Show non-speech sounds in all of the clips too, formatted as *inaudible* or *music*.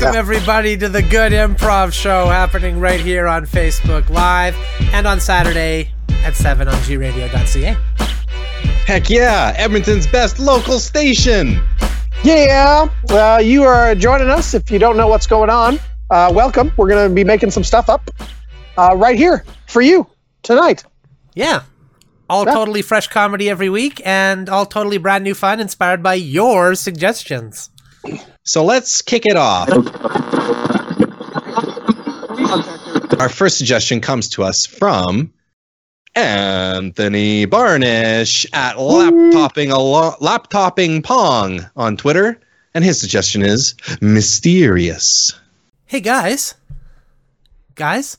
Welcome, everybody, to the Good Improv Show happening right here on Facebook Live and on Saturday at 7 on gradio.ca. Heck yeah, Edmonton's best local station. Yeah, uh, you are joining us. If you don't know what's going on, uh, welcome. We're going to be making some stuff up uh, right here for you tonight. Yeah. All Yeah. totally fresh comedy every week and all totally brand new fun inspired by your suggestions. So let's kick it off. Our first suggestion comes to us from Anthony Barnish at laptopping a lo- laptopping pong on Twitter, and his suggestion is mysterious. Hey, guys. Guys,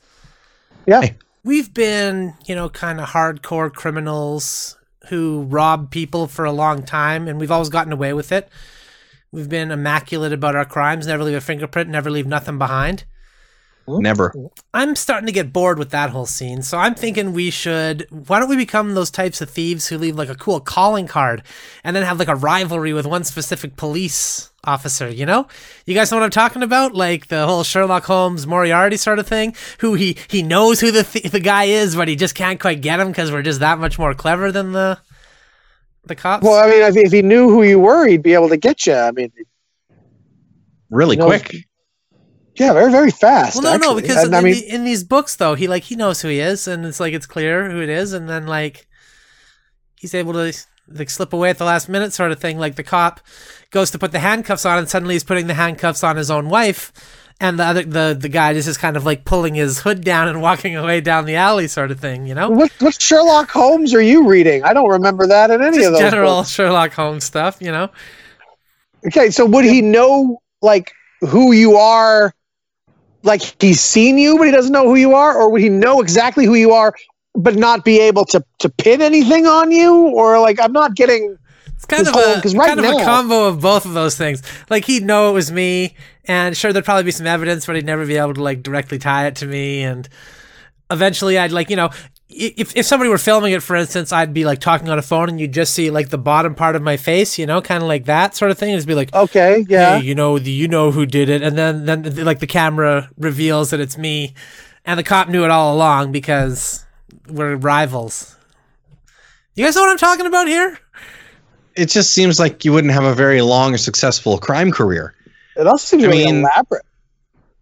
Yeah. Hey. we've been, you know, kind of hardcore criminals who rob people for a long time, and we've always gotten away with it. We've been immaculate about our crimes, never leave a fingerprint, never leave nothing behind. Never. I'm starting to get bored with that whole scene, so I'm thinking we should. Why don't we become those types of thieves who leave like a cool calling card and then have like a rivalry with one specific police officer, you know? You guys know what I'm talking about? Like the whole Sherlock Holmes Moriarty sort of thing, who he he knows who the th- the guy is, but he just can't quite get him because we're just that much more clever than the the cops. Well, I mean, if, if he knew who you were, he'd be able to get you. I mean, Really No. quick. yeah, very, very fast. Well, no, no, because And, in, I mean, the, in these books, though, he like he knows who he is, and it's like it's clear who it is, and then like he's able to like slip away at the last minute, sort of thing. Like the cop goes to put the handcuffs on, and suddenly he's putting the handcuffs on his own wife, and the other the the guy just is kind of like pulling his hood down and walking away down the alley, sort of thing. You know, what, what Sherlock Holmes are you reading? I don't remember that in any of those. general books. Sherlock Holmes stuff. You know, Okay, so would he know like who you are? Like he's seen you, but he doesn't know who you are, or would he know exactly who you are, but not be able to to pin anything on you? Or like I'm not getting. It's kind of whole- a right kind of a combo of both of those things. Like he'd know it was me, and sure there'd probably be some evidence, but he'd never be able to like directly tie it to me. And eventually, I'd like you know, if if somebody were filming it, for instance, I'd be like talking on a phone, and you'd just see like the bottom part of my face, you know, kind of like that sort of thing. It'd be like, Okay, yeah. hey, you know, the, you know who did it, and then then like the camera reveals that it's me, and the cop knew it all along because we're rivals. You guys know what I'm talking about here? It just seems like you wouldn't have a very long or successful crime career. It also seems I really mean- elaborate.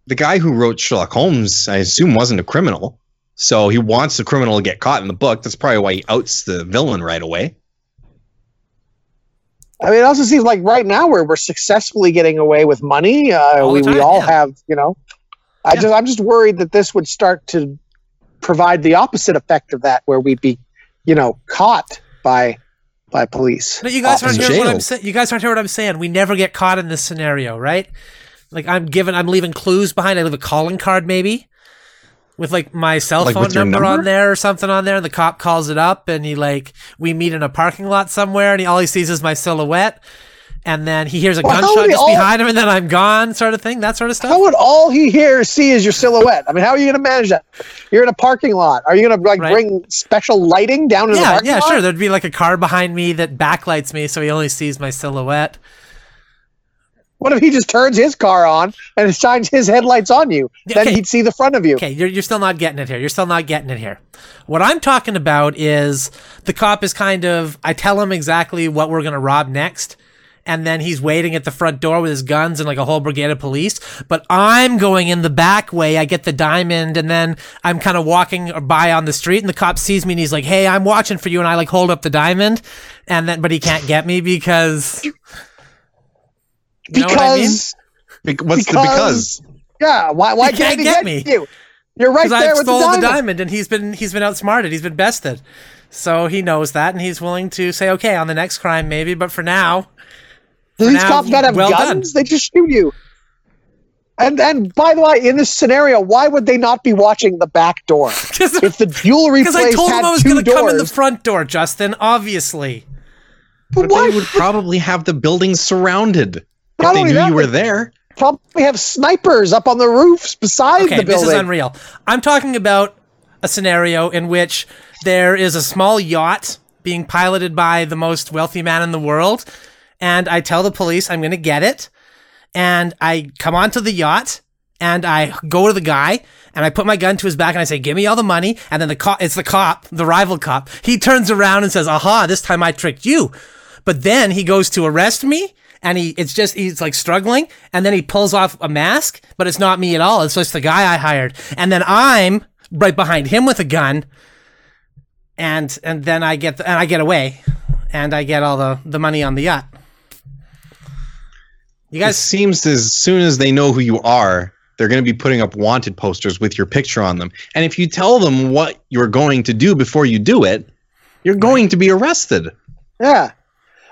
The guy who wrote Sherlock Holmes, I assume, wasn't a criminal. So he wants the criminal to get caught in the book. That's probably why he outs the villain right away. I mean, it also seems like right now we're we're successfully getting away with money. Uh, All the we, we all yeah. have, you know. I Yeah. just I'm just worried that this would start to provide the opposite effect of that, where we'd be, you know, caught by by police. No, you guys aren't hearing what I'm saying. You guys aren't hearing what I'm saying. We never get caught in this scenario, right? Like I'm giving, I'm leaving clues behind. I leave a calling card, maybe, with like my cell Like phone your number, on there or something on there, and the cop calls it up, and he like we meet in a parking lot somewhere, and he all he sees is my silhouette, and then he hears a Well, gunshot just all- behind him, and then I'm gone, sort of thing, that sort of stuff. How would all he hears see is your silhouette? I mean, how are you going to manage that? You're in a parking lot. Are you going to like Right. bring special lighting down in the yeah, parking yeah, lot? sure. There'd be like a car behind me that backlights me, so he only sees my silhouette. What if he just turns his car on and *laughs* shines his headlights on you? Then Okay. he'd see the front of you. Okay, you're, you're still not getting it here. You're still not getting it here. What I'm talking about is the cop is kind of, I tell him exactly what we're going to rob next. And then he's waiting at the front door with his guns and like a whole brigade of police. But I'm going in the back way. I get the diamond and then I'm kind of walking by on the street and the cop sees me and he's like, Hey, I'm watching for you. And I like hold up the diamond and then, but he can't get me because. *laughs* You know what I mean? because Bec- What's the Because- because? yeah, why why He can't, can't he get get, me. you? You're right there I've with stole the the diamond. diamond. and he's been he's been outsmarted. He's been bested. So he knows that, and he's willing to say, okay, on the next crime maybe, but for now, Do these now, cops not have well guns? They just shoot you. And and by the way, in this scenario, why would they not be watching the back door? *laughs* because If the jewelry place I told him I was going to come in the front door, Justin. Obviously, but But they would probably have the building surrounded Not if they only knew that, you were there. probably have snipers up on the roofs beside okay, the building. this is unreal. I'm talking about a scenario in which there is a small yacht being piloted by the most wealthy man in the world, and I tell the police I'm going to get it. and I come onto the yacht and I go to the guy and I put my gun to his back and I say, "Give me all the money." And then the cop, it's the cop, the rival cop. He turns around and says, "Aha! This time I tricked you." But then he goes to arrest me and he it's just he's like struggling and then he pulls off a mask but it's not me at all it's just the guy i hired and then i'm right behind him with a gun and and then i get the, and i get away and i get all the the money on the yacht you It guys seems as soon as they know who you are, they're going to be putting up wanted posters with your picture on them. And if you tell them what you're going to do before you do it, you're going to be arrested. Yeah.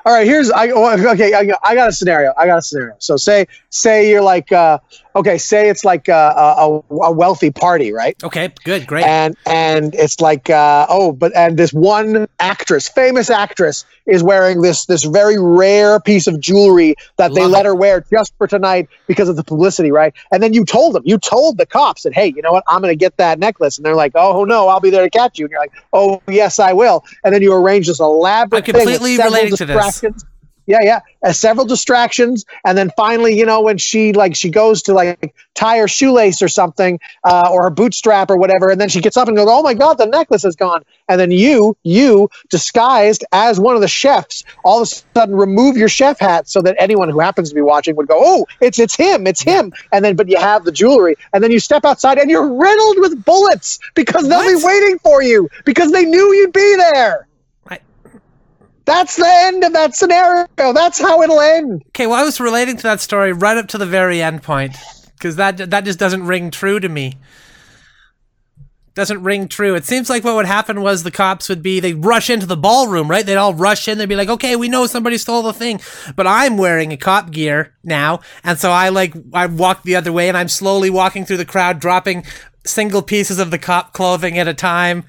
All right. Here's I oh, okay. I, got- I got a scenario. I got a scenario. So say say you're like uh, okay. Say it's like uh, a, a, a wealthy party, right? okay good great And and it's like uh, oh, but and this one actress, famous actress, is wearing this this very rare piece of jewelry that they let it. her wear just for tonight because of the publicity, right? And then you told them, you told the cops that hey, you know what? I'm going to get that necklace, and they're like, oh no, I'll be there to catch you. And you're like, oh yes, I will. And then you arrange this elaborate I'm completely relating to this. Distractions. Yeah, yeah. Uh, several distractions, and then finally, you know, when she like she goes to like tie her shoelace or something, uh, or her bootstrap or whatever, and then she gets up and goes, "Oh my god, the necklace is gone!" And then you, you disguised as one of the chefs, all of a sudden remove your chef hat so that anyone who happens to be watching would go, "Oh, it's it's him, it's him!" And then, but you have the jewelry, and then you step outside and you're riddled with bullets because they'll be waiting for you because they knew you'd be there. That's the end of that scenario. That's how it'll end. okay well i was relating to that story right up to the very end point because that that just doesn't ring true to me doesn't ring true. It seems like what would happen was the cops would be they'd rush into the ballroom, right? They'd all rush in. They'd be like, "Okay, we know somebody stole the thing," but I'm wearing a cop gear now, and so I like I walk the other way, and I'm slowly walking through the crowd, dropping single pieces of the cop clothing at a time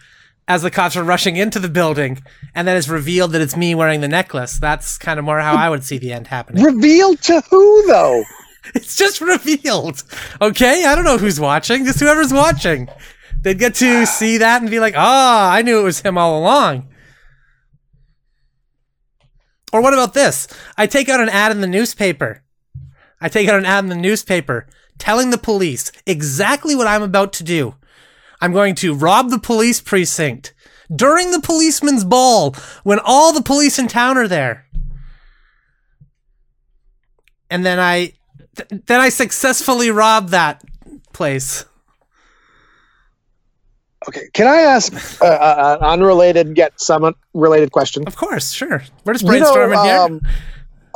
as the cops are rushing into the building, and then it's revealed that it's me wearing the necklace. That's kind of more how I would see the end happening. Revealed to who though? *laughs* It's just revealed. Okay, I don't know who's watching. Just whoever's watching. They'd get to see that and be like, "Ah, I knew it was him all along." Or what about this? I take out an ad in the newspaper. I take out an ad in the newspaper telling the police exactly what I'm about to do. I'm going to rob the police precinct during the policeman's ball when all the police in town are there. And then I th- then I successfully rob that place. Okay, can I ask uh, uh, an unrelated yet somewhat related question? Of course, sure. We're just You know, brainstorming here.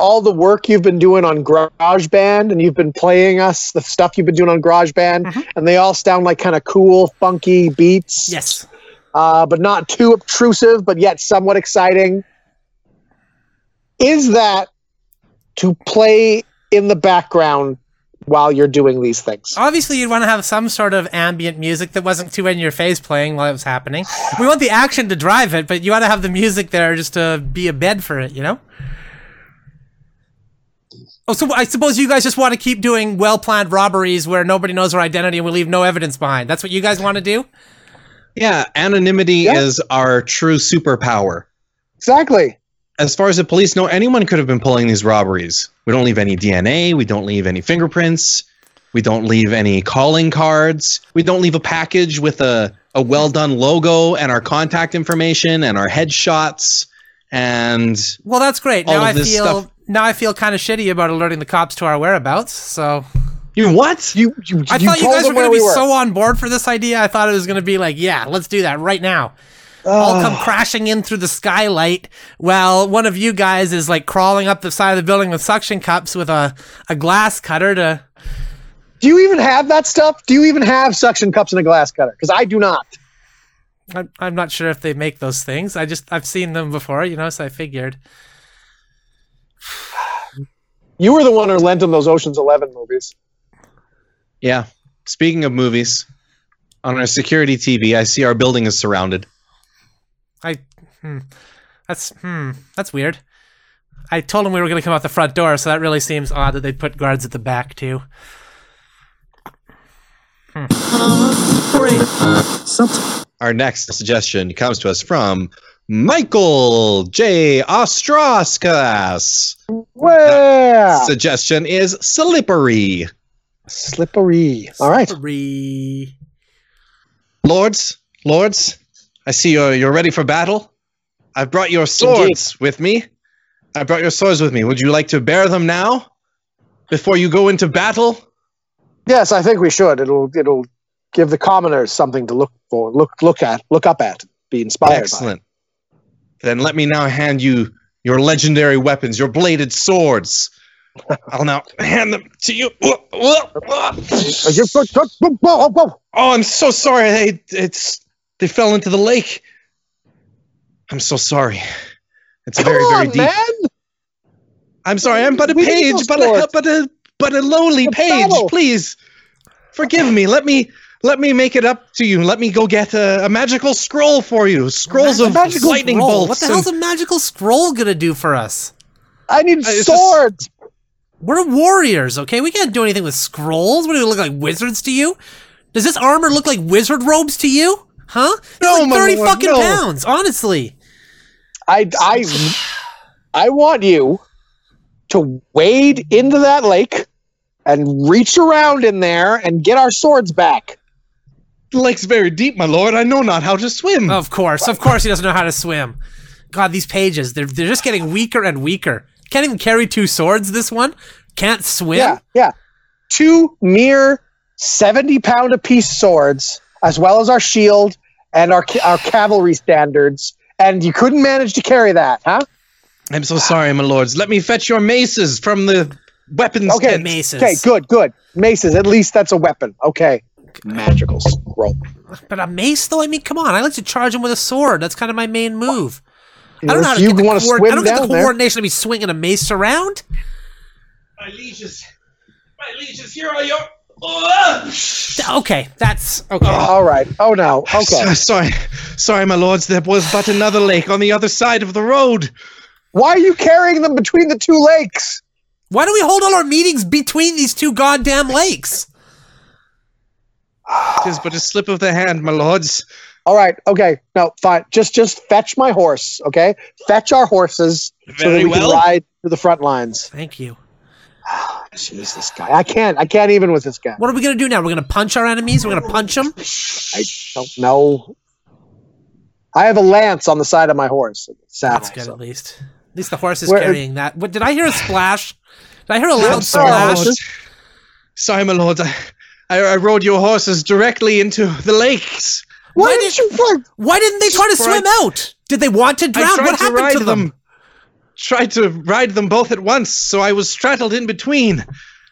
All the work you've been doing on GarageBand and you've been playing us the stuff you've been doing on GarageBand, Mm-hmm. and they all sound like kind of cool, funky beats. Yes. uh, but not too obtrusive, but yet somewhat exciting. Is that to play in the background while you're doing these things? Obviously, you'd want to have some sort of ambient music that wasn't too in your face playing while it was happening. We want the action to drive it, but you want to have the music there just to be a bed for it, you know? Oh, so I suppose you guys just want to keep doing well planned robberies where nobody knows our identity and we leave no evidence behind. That's what you guys want to do? Yeah, anonymity Yeah. is our true superpower. Exactly. As far as the police know, anyone could have been pulling these robberies. We don't leave any DNA. We don't leave any fingerprints. We don't leave any calling cards. We don't leave a package with a, a well done logo and our contact information and our headshots. And Well, that's great. Now I feel stuff- now I feel kind of shitty about alerting the cops to our whereabouts. So you what? You, you, I you thought you guys were going to we be were. so on board for this idea. I thought it was going to be like, yeah, let's do that right now. I'll come ah. crashing in through the skylight while one of you guys is like crawling up the side of the building with suction cups with a, a glass cutter to. Do you even have that stuff? Do you even have suction cups and a glass cutter? Because I do not. I'm, I'm not sure if they make those things. I just I've seen them before, you know, so I figured. You were the one who lent him those Ocean's Eleven movies. Yeah. Speaking of movies, on our security TV, I see our building is surrounded. I hmm, that's hmm, that's weird. I told him we were going to come out the front door, so that really seems odd that they put guards at the back too. Our next suggestion comes to us from Michael J. Ostroskas. Where? Suggestion is slippery. Slippery. All right. Three. Lords, lords, I see you're you're ready for battle. I've brought your swords with me. I brought your swords with me. Would you like to bear them now? Before you go into battle? Yes, I think we should. It'll it'll give the commoners something to look for, look look at, look up at, be inspired Excellent. Then let me now hand you your legendary weapons, your bladed swords. *laughs* I'll now hand them to you. *laughs* Oh, I'm so sorry. They it's they fell into the lake. I'm so sorry. It's Come very very on, deep. man. I'm sorry. I'm but a We page, but a but a but a lowly page. battle. Please forgive me. Let me let me make it up to you. Let me go get a, a magical scroll for you. Scrolls of Magical lightning Scroll. bolts. What the and- hell's a magical scroll gonna do for us? I need Uh, it's just- swords. We're warriors, okay? We can't do anything with scrolls. What do we look like wizards to you? Does this armor look like wizard robes to you? Huh? It's No, like my thirty lord, fucking no. pounds. Honestly, I I I want you to wade into that lake and reach around in there and get our swords back. The lake's very deep, my lord. I know not how to swim. of course, of course, he doesn't know how to swim. God, these pages—they're they're just getting weaker and weaker. Can't even carry two swords. This one can't swim. Yeah, yeah. Two mere seventy pound apiece swords, as well as our shield and our our cavalry standards, and you couldn't manage to carry that, huh? I'm so sorry, my lords. Let me fetch your maces from the weapons Okay, tent. maces. Okay, good, good. Maces, at least that's a weapon. Okay. Magical scroll. But a mace, though. I mean, come on. I like to charge him with a sword. That's kind of my main move. You I don't know how to you get the want to coord- swim I don't get down the there. coordination to be swinging a mace around. My lieges, my lieges, here are your. Oh! Okay, that's okay. Oh, all right. Oh no. Okay. So- sorry, sorry, my lords. There was but another lake on the other side of the road. Why are you carrying them between the two lakes? Why do we hold all our meetings between these two goddamn lakes? Tis but a slip of the hand, my lords. All right. Okay. No, fine. Just just fetch my horse. Okay. Fetch our horses so that we well. can ride to the front lines. Thank you. *sighs* Jeez, this guy. I can't. I can't even with this guy. What are we gonna do now? We're gonna punch our enemies. We're gonna punch them. I don't know. I have a lance on the side of my horse. Saddle, That's good so- at least. At least the horse is Where- carrying that. What did I hear a splash? Did I hear a loud I'm sorry, splash? Sorry, my lord. I, I, I rode your horses directly into the lakes. Why, Why did you fight? Why didn't they try to Tried- swim out? Did they want to I drown? tried What to happened ride to them? Tried to ride them both at once, so I was straddled in between.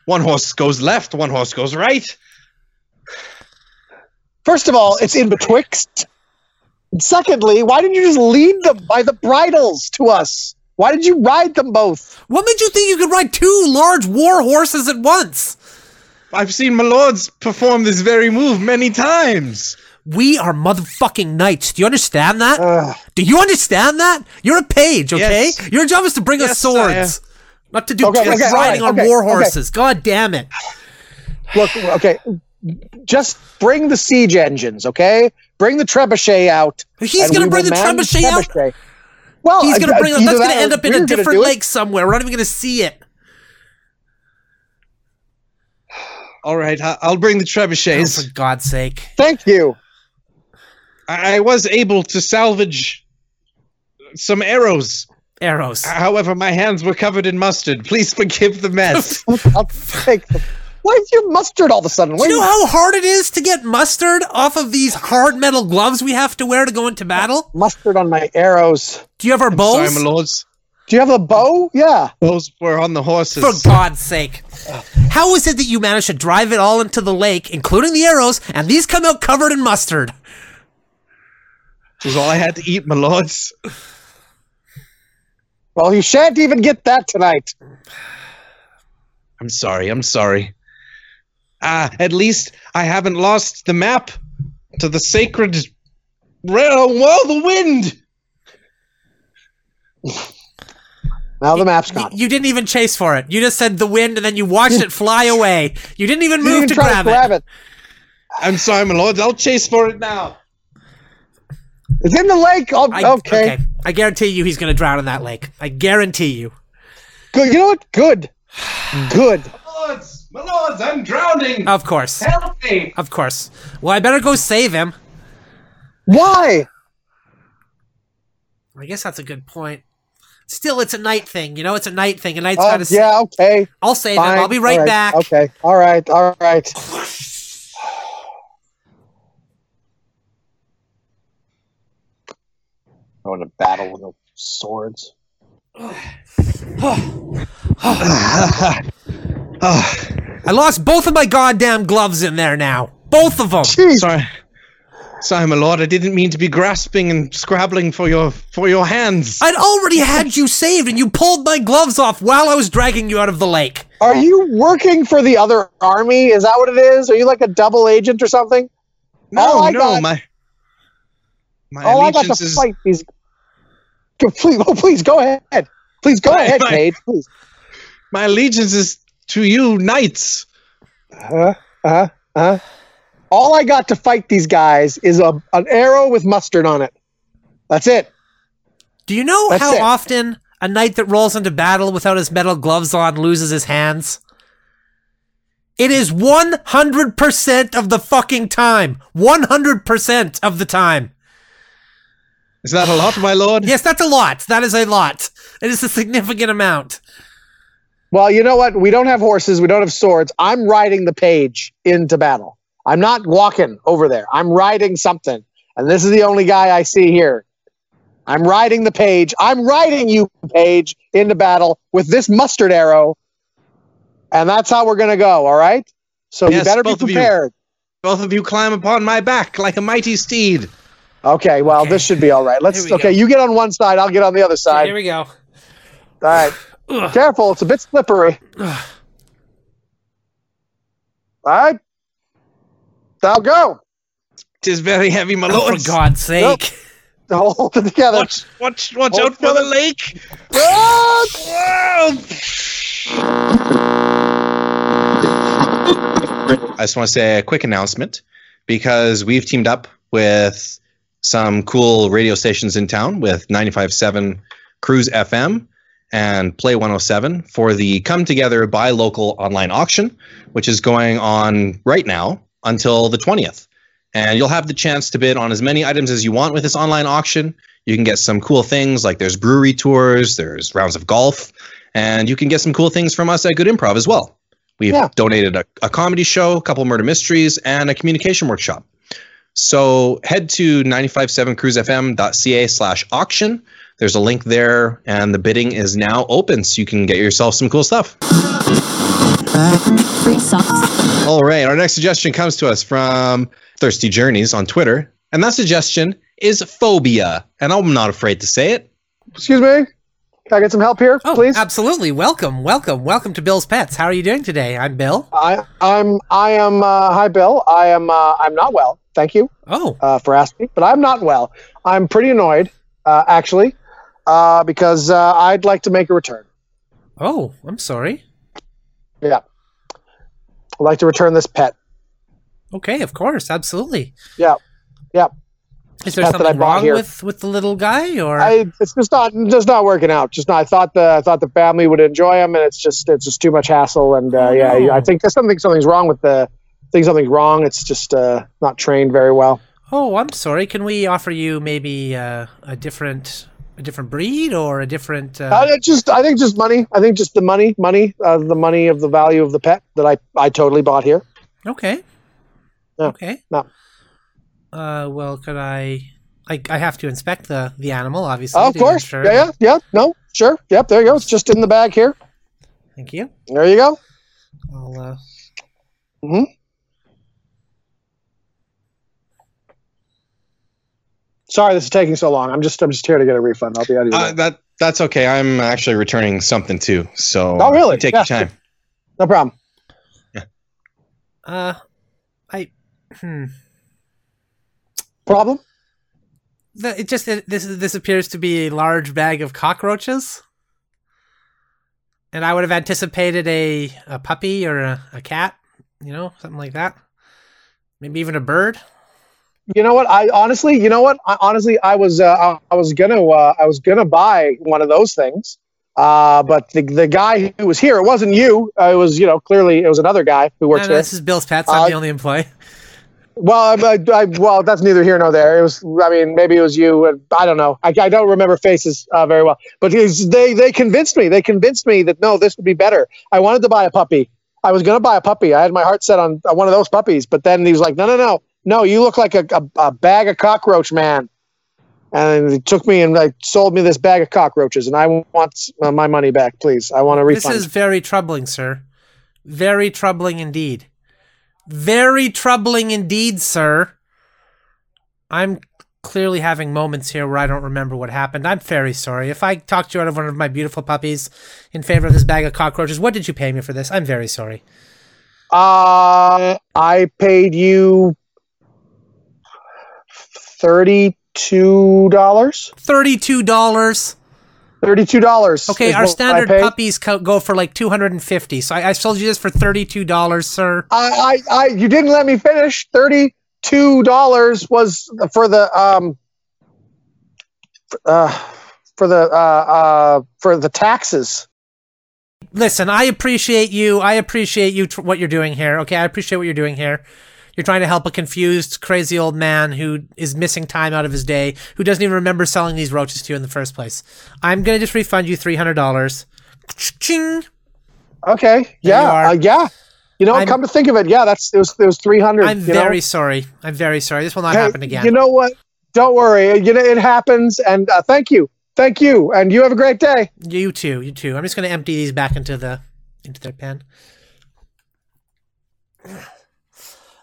One horse goes left, one horse goes right. First of all, it's in betwixt. Secondly, why didn't you just lead them by the bridles to us? Why did you ride them both? What made you think you could ride two large war horses at once? I've seen my lords perform this very move many times. We are motherfucking knights. Do you understand that? Do you understand that? You're a page, okay? Yes. Your job is to bring us Yes, swords, not to do Okay, okay, riding alright, on okay, war horses. God damn it! Look, okay, just bring the siege engines, okay? Bring the trebuchet out. He's gonna bring the man trebuchet out. trebuchet. Well, He's gonna bring us. That's gonna end up in a different lake somewhere. We're not even gonna see it. All right, I- I'll bring the Oh, trebuchets. for God's sake! Thank you. I I was able to salvage some arrows. Arrows. However, my hands were covered in mustard. Please forgive the mess. I'll take them. Why is your mustard all of a sudden? Do you know how hard it is to get mustard off of these hard metal gloves we have to wear to go into battle? mustard on my arrows? Do you have our Sorry, my lords. Do you have a bow? Yeah. Those were on the horses. For God's sake. How is it that you managed to drive it all into the lake, including the arrows, and these come out covered in mustard? It was all I had to eat, my lords. Well, you shan't even get that tonight. I'm sorry. I'm sorry. Ah, at least I haven't lost the map to the sacred realm. Well, the wind. Now the map's gone. You didn't even chase for it. You just said the wind, and then you watched it fly *laughs* away. You didn't even You move didn't to try grab, to grab it. it. I'm sorry, my lords. I'll chase for it now. It's in the lake. Oh, I, okay. I guarantee you he's going to drown in that lake. I guarantee you. Good. You know what? Good. *sighs* Good. My lords, my lords, I'm drowning. Of course. Help me. Of course. Well, I better go save him. Why? I guess that's a good point. Still, it's a knight thing. You know, it's a knight thing. A knight's Oh, got to. yeah. Okay. I'll save Fine. him. I'll be right, All back. Okay. All right. All right. Going to battle with no swords. oh, I lost both of my goddamn gloves in there now. Both of them. Jeez. sorry. Sorry, my lord. I didn't mean to be grasping and scrabbling for your for your hands. I'd already had you saved, and you pulled my gloves off while I was dragging you out of the lake. Are you working for the other army? Is that what it is? Are you like a double agent or something? no, all I no, got- my my Oh, I got allegiance to is fight these. Go, please, oh, please go ahead. Please go Fine, ahead, fine. page. Please. my allegiance is to you, knights. Uh, uh, uh. All I got to fight these guys is a an arrow with mustard on it. That's it. Do you know That's how it. often a knight that rolls into battle without his metal gloves on loses his hands? It is 100% of the fucking time. 100% of the time. Is that a lot, my lord? Yes, that's a lot. That is a lot. It is a significant amount. Well, you know what? We don't have horses. We don't have swords. I'm riding the page into battle. I'm not walking over there. I'm riding something. And this is the only guy I see here. I'm riding the page. I'm riding you, page, into battle with this mustard arrow. And that's how we're going to go. All right. So you better be both of you. prepared. Both of you climb upon my back like a mighty steed. Okay. Well, Okay. this should be all right. Let's. We Okay. go. You get on one side. I'll get on the other side. Here we go. All right. *sighs* Careful. It's a bit slippery. *sighs* All right. I'll go. Tis very heavy, my Oh, lord. for God's sake. Hold it together. Watch, watch, watch Hold out for the together. lake. Ah! I just want to say a quick announcement because we've teamed up with some cool radio stations in town with 95.7 Cruise FM and Play 107 for the Come Together Buy Local online auction, which is going on right now until the 20th. And you'll have the chance to bid on as many items as you want with this online auction. You can get some cool things like there's brewery tours, there's rounds of golf, and you can get some cool things from us at Good Improv as well. We've Yeah. donated a, a comedy show, a couple murder mysteries, and a communication workshop. So head to 957cruisefm.ca slash auction. There's a link there, and the bidding is now open, so you can get yourself some cool stuff. Free socks. All right, our next suggestion comes to us from Thirsty Journeys on Twitter, and that suggestion is phobia, and I'm not afraid to say it. Excuse me. Can I get some help here, Oh, please? absolutely. Welcome, welcome, welcome to Bill's Pets. How are you doing today? I'm Bill. I, I'm. I am. Uh, hi, Bill. I am. Uh, I'm not well. Thank you Oh, uh, for asking, but I'm not well. I'm pretty annoyed, uh, actually, uh, because uh, I'd like to make a return. oh, I'm sorry. Yeah, I'd like to return this pet. Okay, of course, absolutely. Yeah, yeah. Is there Pet something wrong here. with with the little guy, or I. It's just not. Just not working out. Just not. I thought the. I thought the family would enjoy him, and it's just. It's just too much hassle. And uh, yeah. I think there's something. Something's wrong with the. I think something's wrong. It's just uh, not trained very well. oh, I'm sorry. Can we offer you maybe uh, a different a different breed or a different? Uh, Uh, just, I think just money. I think just the money, money, uh, the money of the value of the pet that I, I totally bought here. okay. No, Okay. no. Uh, well, could I? I, I have to inspect the the animal, obviously. Oh, of course. ensure Yeah, yeah, yeah. No, sure. Yep, there you go. It's just in the bag here. Thank you. There you go. I'll. Uh, Mhm. Sorry, this is taking so long. I'm just, I'm just here to get a refund. I'll be out of here. Uh, that that's okay. I'm actually returning something too. So Oh, really? Take Yeah. your time. no problem. Yeah. uh, I. Hmm. Problem? The, it just it, this this appears to be a large bag of cockroaches, and I would have anticipated a a puppy or a, a cat, you know, something like that. Maybe even a bird. You know what? I honestly, you know what? I, honestly, I was, uh, I, was gonna, uh, I was gonna buy one of those things. Uh, but the the guy who was here, it wasn't you. Uh, it was, you know, clearly it was another guy who No, works no, here. this is Bill's Pets. I'm Uh, the only employee. Well, I, I, well, that's neither here nor there. It was, I mean, maybe it was you. and I don't know. I, I don't remember faces uh, very well. But they they convinced me. They convinced me that no, this would be better. I wanted to buy a puppy. I was going to buy a puppy. I had my heart set on uh, one of those puppies. But then he was like, no, no, no, no. You look like a, a, a bag of cockroach man. And he took me and like sold me this bag of cockroaches, and I want uh, my money back, please. I want a refund. This is very troubling, sir. Very troubling indeed. Very troubling indeed, sir. I'm clearly having moments here where I don't remember what happened. I'm very sorry. If I talked you out of one of my beautiful puppies in favor of this bag of cockroaches, what did you pay me for this? I'm very sorry. Uh, I paid you thirty-two dollars. Thirty-two dollars. Thirty-two dollars. Okay, our standard puppies co- go for like two hundred and fifty. So I, I sold you this for thirty-two dollars, sir. I, I, I, you didn't let me finish. Thirty-two dollars was for the um, uh, for the uh, uh, for the taxes. listen, I appreciate you. I appreciate you tr- what you're doing here. Okay, I appreciate what you're doing here. You're trying to help a confused, crazy old man who is missing time out of his day, who doesn't even remember selling these roaches to you in the first place. I'm gonna just refund you three hundred dollars. Ching. Okay, you are. yeah, uh, yeah. You know, I'm- come to think of it, yeah, that's it was it was three hundred. I'm very sorry. I'm very sorry. This will not happen again. You know what? Don't worry. You know it happens, and uh, thank you, thank you, and you have a great day. you too. You too. I'm just gonna empty these back into the into their pen.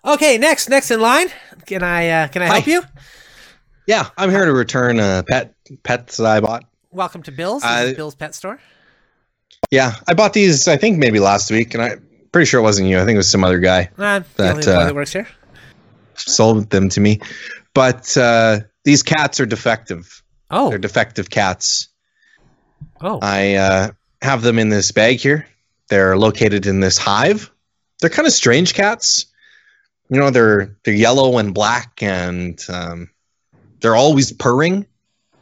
Okay, next, next in line. Can I uh, can I help you? Yeah, I'm here to return uh, pet pets that I bought. Welcome to Bill's. Uh, Bill's Pet Store. Yeah, I bought these. I think maybe last week, and I'm pretty sure it wasn't you. I think it was some other guy Uh, the that, uh, that works here. sold them to me. But uh, these cats are defective. Oh, They're defective cats. oh, I uh, have them in this bag here. They're located in this hive. They're kind of strange cats. You know, they're they're yellow and black, and um, they're always purring.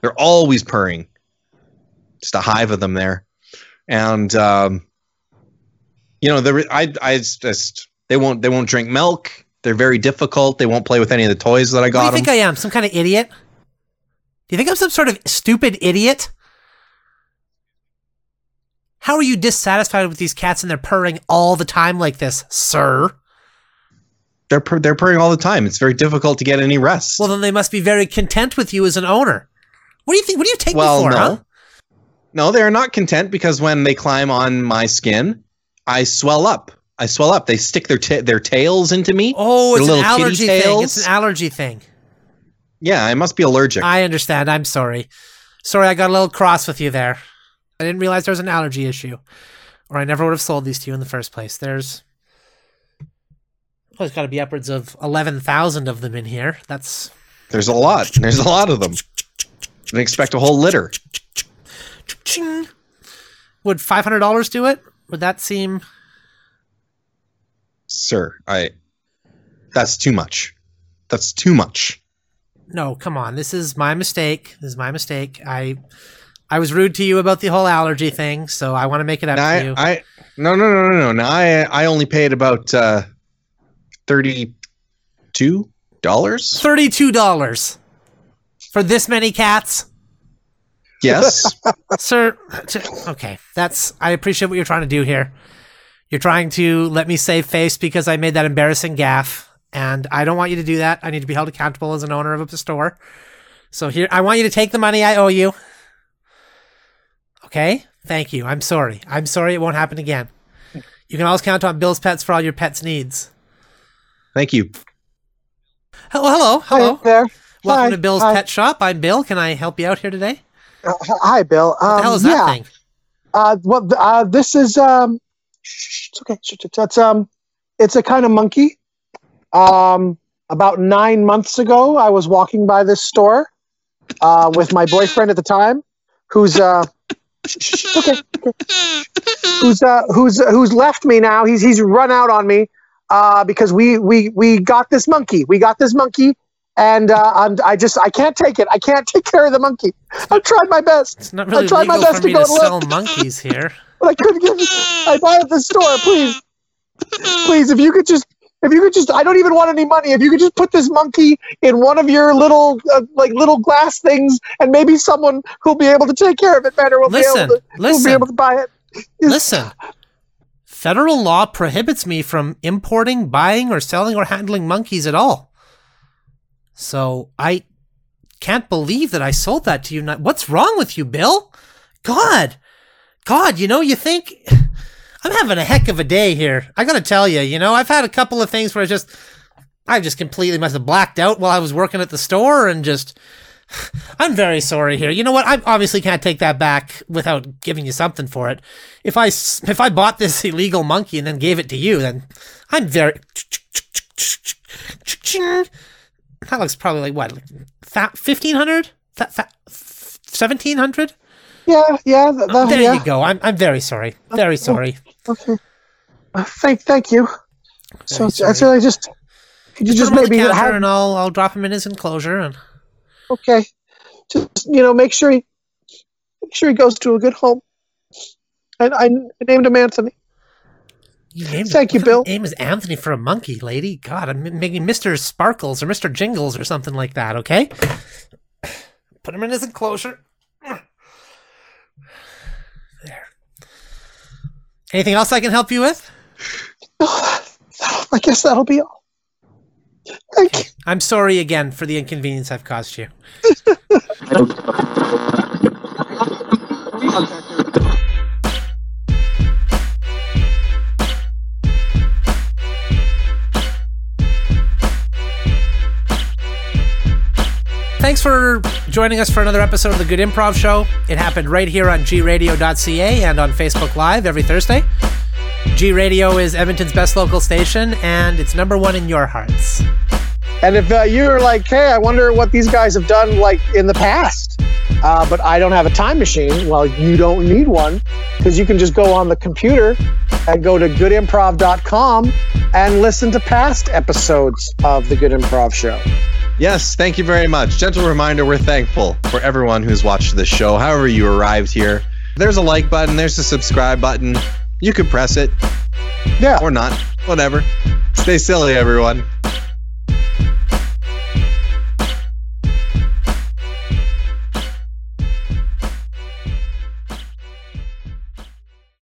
They're always purring. Just a hive of them there, and um, you know, the I I just they won't they won't drink milk. They're very difficult. They won't play with any of the toys that I what do got you them. think I am? Some kind of idiot? Do you think I'm some sort of stupid idiot? How are you dissatisfied with these cats and they're purring all the time like this, sir? They're they're purring all the time. It's very difficult to get any rest. Well, then they must be very content with you as an owner. What do you think? What do you take Well, me for, no. huh? No, they are not content because when they climb on my skin, I swell up. I swell up. They stick their ta- their tails into me. Oh, it's an allergy thing. It's an allergy thing. Yeah, I must be allergic. I understand. I'm sorry. Sorry, I got a little cross with you there. I didn't realize there was an allergy issue, or I never would have sold these to you in the first place. There's, there's got to be upwards of eleven thousand of them in here. That's There's a lot. There's a lot of them. I expect a whole litter. Would five hundred dollars do it? Would that seem? Sir, I that's too much. That's too much. No, come on. This is my mistake. This is my mistake. I, I was rude to you about the whole allergy thing, so I want to make it up Now, to you. I, I no no no no no. Now I I only paid about uh thirty two dollars. Thirty-two dollars for this many cats. Yes. *laughs* Sir, okay, that's I appreciate what you're trying to do here. You're trying to let me save face because I made that embarrassing gaffe, and I don't want you to do that. I need to be held accountable as an owner of a store. So here, I want you to take the money I owe you. Okay, thank you. I'm sorry. I'm sorry. It won't happen again. You can always count on Bill's Pets for all your pets' needs. Thank you. Hello, hello, hello. Hi there. Welcome Hi, to Bill's hi. Pet Shop. I'm Bill. Can I help you out here today? Uh, hi, Bill. Um, What the hell is that thing? Uh, well, uh, this is um, it's okay. Shh, shh, It's um, it's a kind of monkey. Um, about nine months ago, I was walking by this store uh, with my boyfriend at the time, who's uh, okay, okay. who's uh, who's who's left me now. He's he's run out on me uh, because we we we got this monkey. We got this monkey, and uh, I'm, I just I can't take it. I can't *laughs* take care of the monkey. I've tried my best, It's not really tried my best for to me go to sell look. monkeys here. *laughs* but I couldn't get. I buy at the store, please, please. If you could just, if you could just, I don't even want any money. If you could just put this monkey in one of your little, uh, like little glass things, and maybe someone who'll be able to take care of it better will Listen, be able to, will listen. be able to buy it. Listen, federal law prohibits me from importing, buying, or selling or handling monkeys at all. So I can't believe that I sold that to you. What's wrong with you, Bill? God, God, you know, you think *sighs* I'm having a heck of a day here. I gotta tell you, you know, I've had a couple of things where I just, I just completely must have blacked out while I was working at the store and just. *laughs* I'm very sorry here. You know what? I obviously can't take that back without giving you something for it. If I if I bought this *laughs* illegal monkey and then gave it to you, then I'm very. *laughs* That looks probably like what, like fifteen hundred, seventeen hundred. Yeah, yeah, th- th- There yeah. you go. I'm I'm very sorry. Very sorry. Okay. Uh, thank, thank you. So, Very so I just, could you Just just put him on the maybe have, and I'll I'll drop him in his enclosure and okay, just you know, make sure he, make sure he goes to a good home. And I, named him Anthony. You named Thank him, you, Bill. Name is Anthony for a monkey, lady. God, I'm making Mr. Sparkles or Mr. Jingles or something like that. Okay. Put him in his enclosure. There. Anything else I can help you with? *sighs* I guess that'll be all. I'm sorry again for the inconvenience I've caused you. Thanks for joining us for another episode of the Good Improv Show. It happened right here on gradio.ca and on Facebook Live every Thursday. G Radio is Edmonton's best local station, and it's number one in your hearts. And if uh, you're like, hey, I wonder what these guys have done like in the past, uh, but I don't have a time machine, well, you don't need one because you can just go on the computer and go to goodimprov.com and listen to past episodes of the Good Improv Show. Yes, thank you very much. Gentle reminder we're thankful for everyone who's watched this show, however, you arrived here. There's a like button, there's a subscribe button. You can press it Yeah. or not, whatever. Stay silly, everyone.